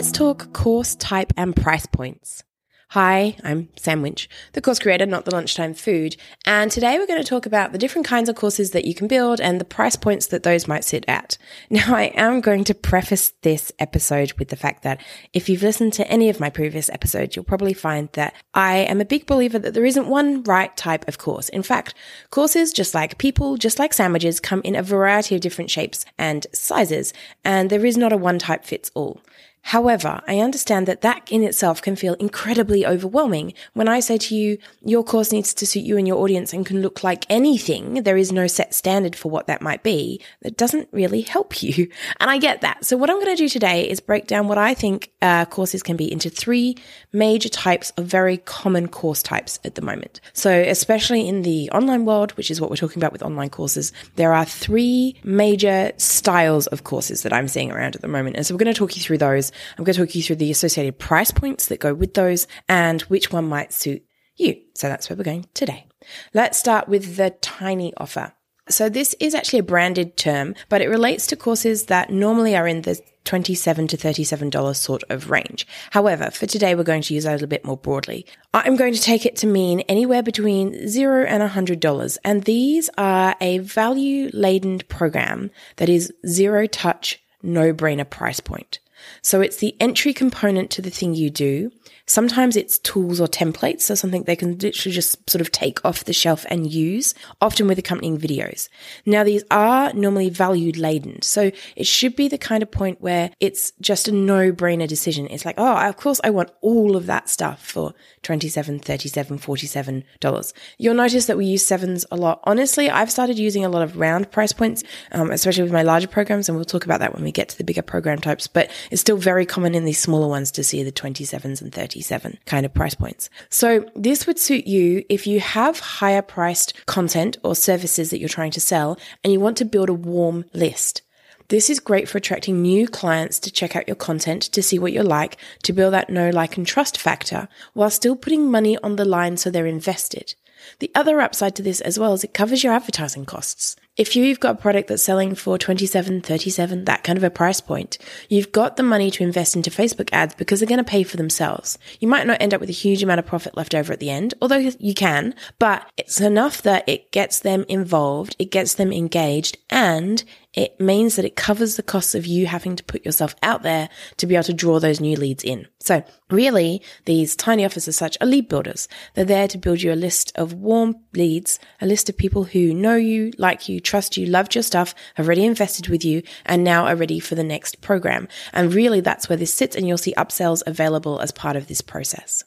Let's talk course type and price points. Hi, I'm Sam Winch, the course creator, not the lunchtime food. And today we're going to talk about the different kinds of courses that you can build and the price points that those might sit at. Now, I am going to preface this episode with the fact that if you've listened to any of my previous episodes, you'll probably find that I am a big believer that there isn't one right type of course. In fact, courses, just like people, just like sandwiches, come in a variety of different shapes and sizes, and there is not a one type fits all. However, I understand that that in itself can feel incredibly overwhelming. When I say to you, your course needs to suit you and your audience and can look like anything, there is no set standard for what that might be, that doesn't really help you. And I get that. So what I'm going to do today is break down what I think uh, courses can be into three major types of very common course types at the moment. So especially in the online world, which is what we're talking about with online courses, there are three major styles of courses that I'm seeing around at the moment. And so we're going to talk you through those I'm going to talk you through the associated price points that go with those and which one might suit you. So that's where we're going today. Let's start with the tiny offer. So this is actually a branded term, but it relates to courses that normally are in the 27 to $37 sort of range. However, for today, we're going to use that a little bit more broadly. I'm going to take it to mean anywhere between zero and $100. And these are a value laden program that is zero touch, no brainer price point. So it's the entry component to the thing you do. Sometimes it's tools or templates, so something they can literally just sort of take off the shelf and use, often with accompanying videos. Now, these are normally value laden, so it should be the kind of point where it's just a no brainer decision. It's like, oh, of course I want all of that stuff for 27, 37, 47 dollars. You'll notice that we use sevens a lot. Honestly, I've started using a lot of round price points, um, especially with my larger programs, and we'll talk about that when we get to the bigger program types, but it's still very common in these smaller ones to see the 27s and 37 kind of price points. So this would suit you if you have higher priced content or services that you're trying to sell and you want to build a warm list. This is great for attracting new clients to check out your content, to see what you're like, to build that know, like, and trust factor while still putting money on the line so they're invested. The other upside to this as well is it covers your advertising costs. If you've got a product that's selling for 27, 37, that kind of a price point, you've got the money to invest into Facebook ads because they're going to pay for themselves. You might not end up with a huge amount of profit left over at the end, although you can, but it's enough that it gets them involved, it gets them engaged, and it means that it covers the costs of you having to put yourself out there to be able to draw those new leads in. So really, these tiny offers are such are lead builders. They're there to build you a list of warm leads, a list of people who know you, like you, trust you, loved your stuff, have already invested with you, and now are ready for the next program. And really, that's where this sits, and you'll see upsells available as part of this process.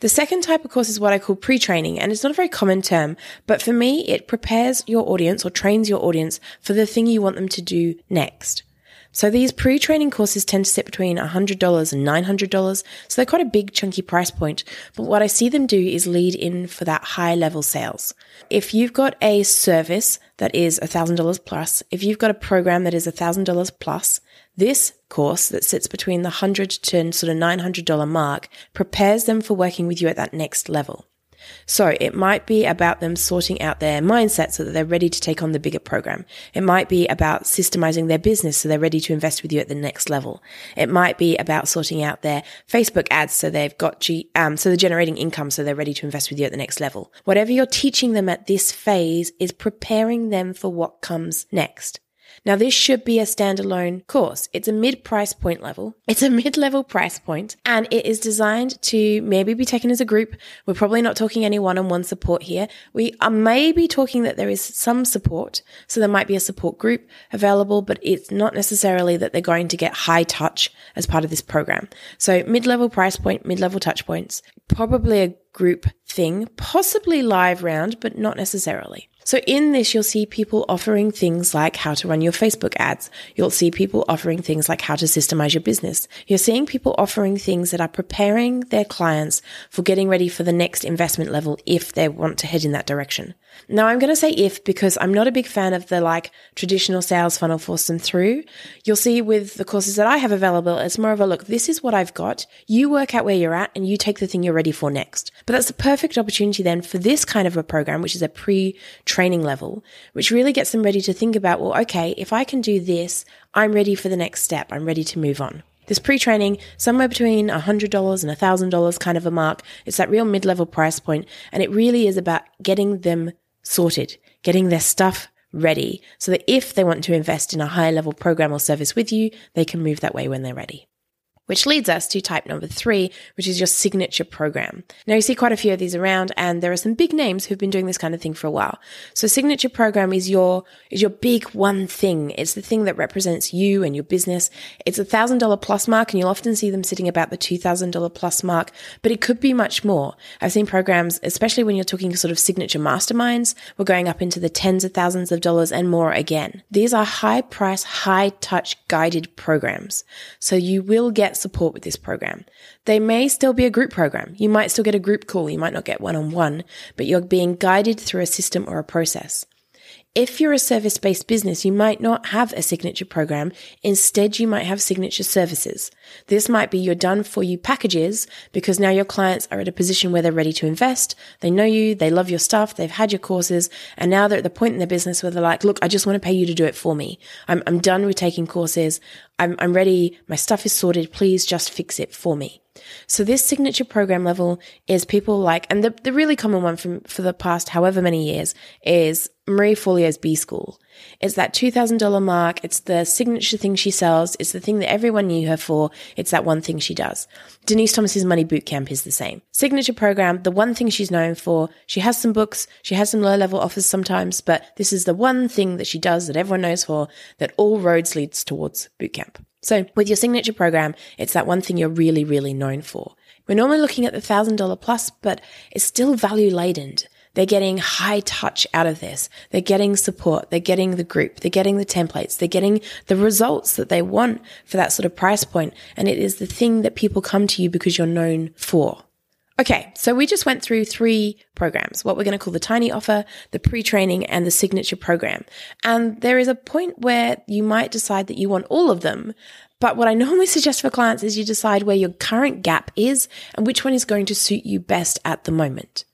The second type of course is what I call pre-training, and it's not a very common term, but for me, it prepares your audience or trains your audience for the thing you want them to do next. So these pre-training courses tend to sit between $100 and $900. So they're quite a big chunky price point. But what I see them do is lead in for that high level sales. If you've got a service that is $1,000 plus, if you've got a program that is $1,000 plus, this course that sits between the 100 to sort of $900 mark prepares them for working with you at that next level. So it might be about them sorting out their mindset so that they're ready to take on the bigger program. It might be about systemizing their business so they're ready to invest with you at the next level. It might be about sorting out their Facebook ads so they've got G, um, so they're generating income so they're ready to invest with you at the next level. Whatever you're teaching them at this phase is preparing them for what comes next. Now, this should be a standalone course. It's a mid price point level. It's a mid level price point and it is designed to maybe be taken as a group. We're probably not talking any one on one support here. We are maybe talking that there is some support. So there might be a support group available, but it's not necessarily that they're going to get high touch as part of this program. So mid level price point, mid level touch points, probably a group thing, possibly live round, but not necessarily. So in this, you'll see people offering things like how to run your Facebook ads. You'll see people offering things like how to systemize your business. You're seeing people offering things that are preparing their clients for getting ready for the next investment level if they want to head in that direction. Now I'm going to say if because I'm not a big fan of the like traditional sales funnel force them through. You'll see with the courses that I have available, it's more of a look, this is what I've got. You work out where you're at and you take the thing you're ready for next. But that's the perfect opportunity then for this kind of a program, which is a pre training level, which really gets them ready to think about, well, okay, if I can do this, I'm ready for the next step. I'm ready to move on. This pre-training, somewhere between $100 and $1,000 kind of a mark. It's that real mid-level price point, and it really is about getting them sorted, getting their stuff ready so that if they want to invest in a higher level program or service with you, they can move that way when they're ready. Which leads us to type number three, which is your signature program. Now you see quite a few of these around and there are some big names who've been doing this kind of thing for a while. So signature program is your, is your big one thing. It's the thing that represents you and your business. It's a thousand dollar plus mark and you'll often see them sitting about the $2,000 plus mark, but it could be much more. I've seen programs, especially when you're talking sort of signature masterminds, we're going up into the tens of thousands of dollars and more again. These are high price, high touch guided programs. So you will get support with this program. They may still be a group program. You might still get a group call. You might not get one on one, but you're being guided through a system or a process. If you're a service based business, you might not have a signature program. Instead, you might have signature services. This might be your done for you packages because now your clients are at a position where they're ready to invest. They know you, they love your stuff, they've had your courses, and now they're at the point in their business where they're like, look, I just want to pay you to do it for me. I'm, I'm done with taking courses. I'm, I'm ready. My stuff is sorted. Please just fix it for me. So this signature program level is people like, and the, the really common one from for the past however many years is Marie Forleo's B School. It's that $2,000 mark. It's the signature thing she sells. It's the thing that everyone knew her for. It's that one thing she does. Denise Thomas's Money Bootcamp is the same. Signature program, the one thing she's known for. She has some books. She has some low level offers sometimes, but this is the one thing that she does that everyone knows for that all roads leads towards bootcamp. So with your signature program, it's that one thing you're really, really known for. We're normally looking at the thousand dollar plus, but it's still value laden. They're getting high touch out of this. They're getting support. They're getting the group. They're getting the templates. They're getting the results that they want for that sort of price point. And it is the thing that people come to you because you're known for. Okay, so we just went through three programs, what we're going to call the tiny offer, the pre-training and the signature program. And there is a point where you might decide that you want all of them. But what I normally suggest for clients is you decide where your current gap is and which one is going to suit you best at the moment.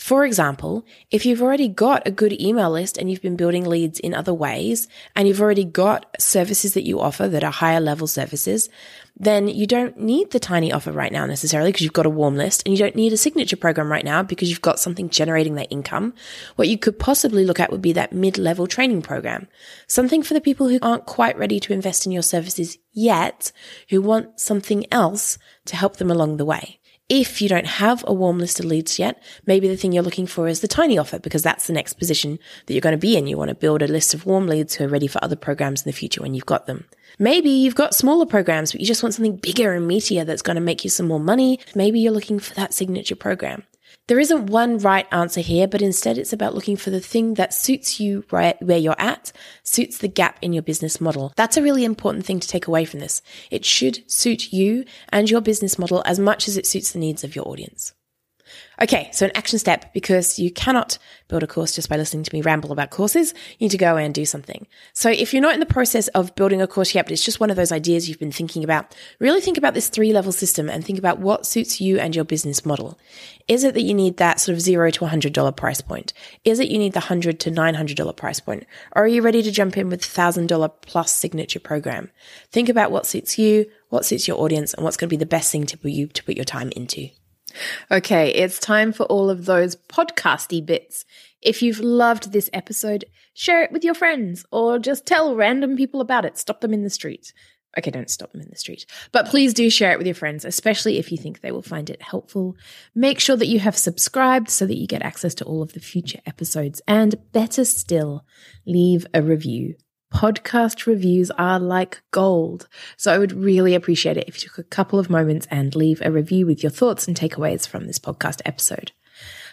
For example, if you've already got a good email list and you've been building leads in other ways, and you've already got services that you offer that are higher level services, then you don't need the tiny offer right now necessarily because you've got a warm list and you don't need a signature program right now because you've got something generating that income. What you could possibly look at would be that mid level training program. Something for the people who aren't quite ready to invest in your services yet, who want something else to help them along the way. If you don't have a warm list of leads yet, maybe the thing you're looking for is the tiny offer because that's the next position that you're going to be in. You want to build a list of warm leads who are ready for other programs in the future when you've got them. Maybe you've got smaller programs, but you just want something bigger and meatier that's going to make you some more money. Maybe you're looking for that signature program. There isn't one right answer here, but instead it's about looking for the thing that suits you right where you're at, suits the gap in your business model. That's a really important thing to take away from this. It should suit you and your business model as much as it suits the needs of your audience. Okay, so an action step because you cannot build a course just by listening to me ramble about courses. You need to go and do something. So if you're not in the process of building a course yet, but it's just one of those ideas you've been thinking about, really think about this three level system and think about what suits you and your business model. Is it that you need that sort of zero to $100 price point? Is it you need the 100 to $900 price point? Or are you ready to jump in with $1,000 plus signature program? Think about what suits you, what suits your audience, and what's going to be the best thing to you to put your time into. Okay, it's time for all of those podcasty bits. If you've loved this episode, share it with your friends or just tell random people about it. Stop them in the street. Okay, don't stop them in the street. But please do share it with your friends, especially if you think they will find it helpful. Make sure that you have subscribed so that you get access to all of the future episodes. And better still, leave a review. Podcast reviews are like gold. So I would really appreciate it if you took a couple of moments and leave a review with your thoughts and takeaways from this podcast episode.